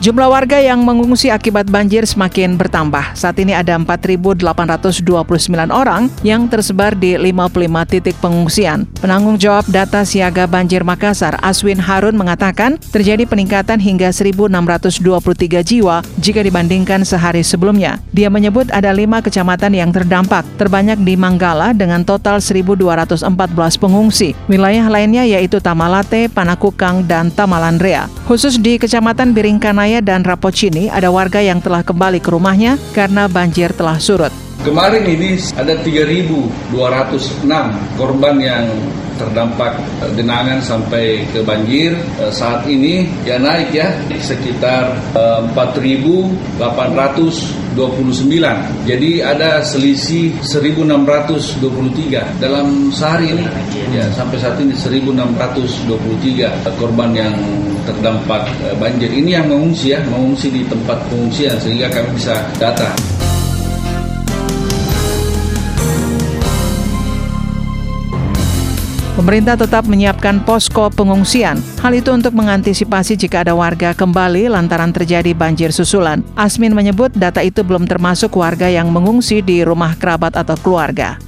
Jumlah warga yang mengungsi akibat banjir semakin bertambah. Saat ini ada 4.829 orang yang tersebar di 55 titik pengungsian. Penanggung jawab data siaga banjir Makassar, Aswin Harun mengatakan terjadi peningkatan hingga 1.623 jiwa jika dibandingkan sehari sebelumnya. Dia menyebut ada lima kecamatan yang terdampak, terbanyak di Manggala dengan total 1.214 pengungsi. Wilayah lainnya yaitu Tamalate, Panakukang, dan Tamalandrea. Khusus di Kecamatan Biringkanaya Surabaya dan Rapocini ada warga yang telah kembali ke rumahnya karena banjir telah surut. Kemarin ini ada 3.206 korban yang terdampak genangan sampai ke banjir. Eh, saat ini ya naik ya sekitar 4.829. Eh, Jadi ada selisih 1.623 dalam sehari ini. Ya sampai saat ini 1.623 korban yang terdampak eh, banjir. Ini yang mengungsi ya, mengungsi di tempat pengungsian sehingga kami bisa data. Pemerintah tetap menyiapkan posko pengungsian. Hal itu untuk mengantisipasi jika ada warga kembali lantaran terjadi banjir susulan. Asmin menyebut data itu belum termasuk warga yang mengungsi di rumah kerabat atau keluarga.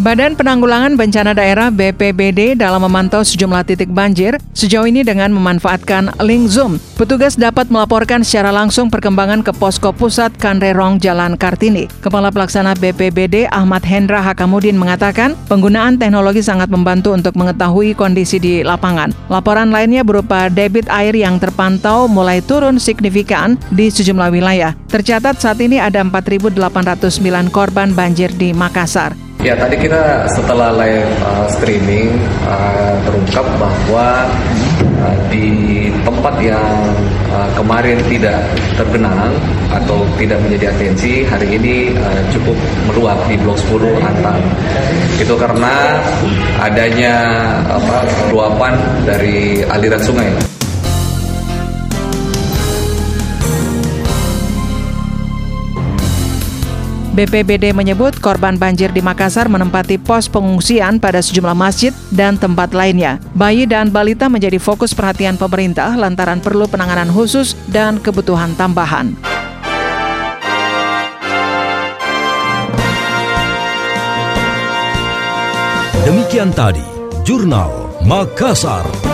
Badan Penanggulangan Bencana Daerah BPBD dalam memantau sejumlah titik banjir sejauh ini dengan memanfaatkan link Zoom. Petugas dapat melaporkan secara langsung perkembangan ke posko pusat Kanrerong Jalan Kartini. Kepala Pelaksana BPBD Ahmad Hendra Hakamudin mengatakan penggunaan teknologi sangat membantu untuk mengetahui kondisi di lapangan. Laporan lainnya berupa debit air yang terpantau mulai turun signifikan di sejumlah wilayah. Tercatat saat ini ada 4.809 korban banjir di Makassar. Ya tadi kita setelah live uh, streaming uh, terungkap bahwa uh, di tempat yang uh, kemarin tidak tergenang atau tidak menjadi atensi hari ini uh, cukup meluap di blok 10 Antam. Itu karena adanya apa, luapan dari aliran sungai. BPBD menyebut korban banjir di Makassar menempati pos pengungsian pada sejumlah masjid dan tempat lainnya. Bayi dan balita menjadi fokus perhatian pemerintah lantaran perlu penanganan khusus dan kebutuhan tambahan. Demikian tadi, Jurnal Makassar.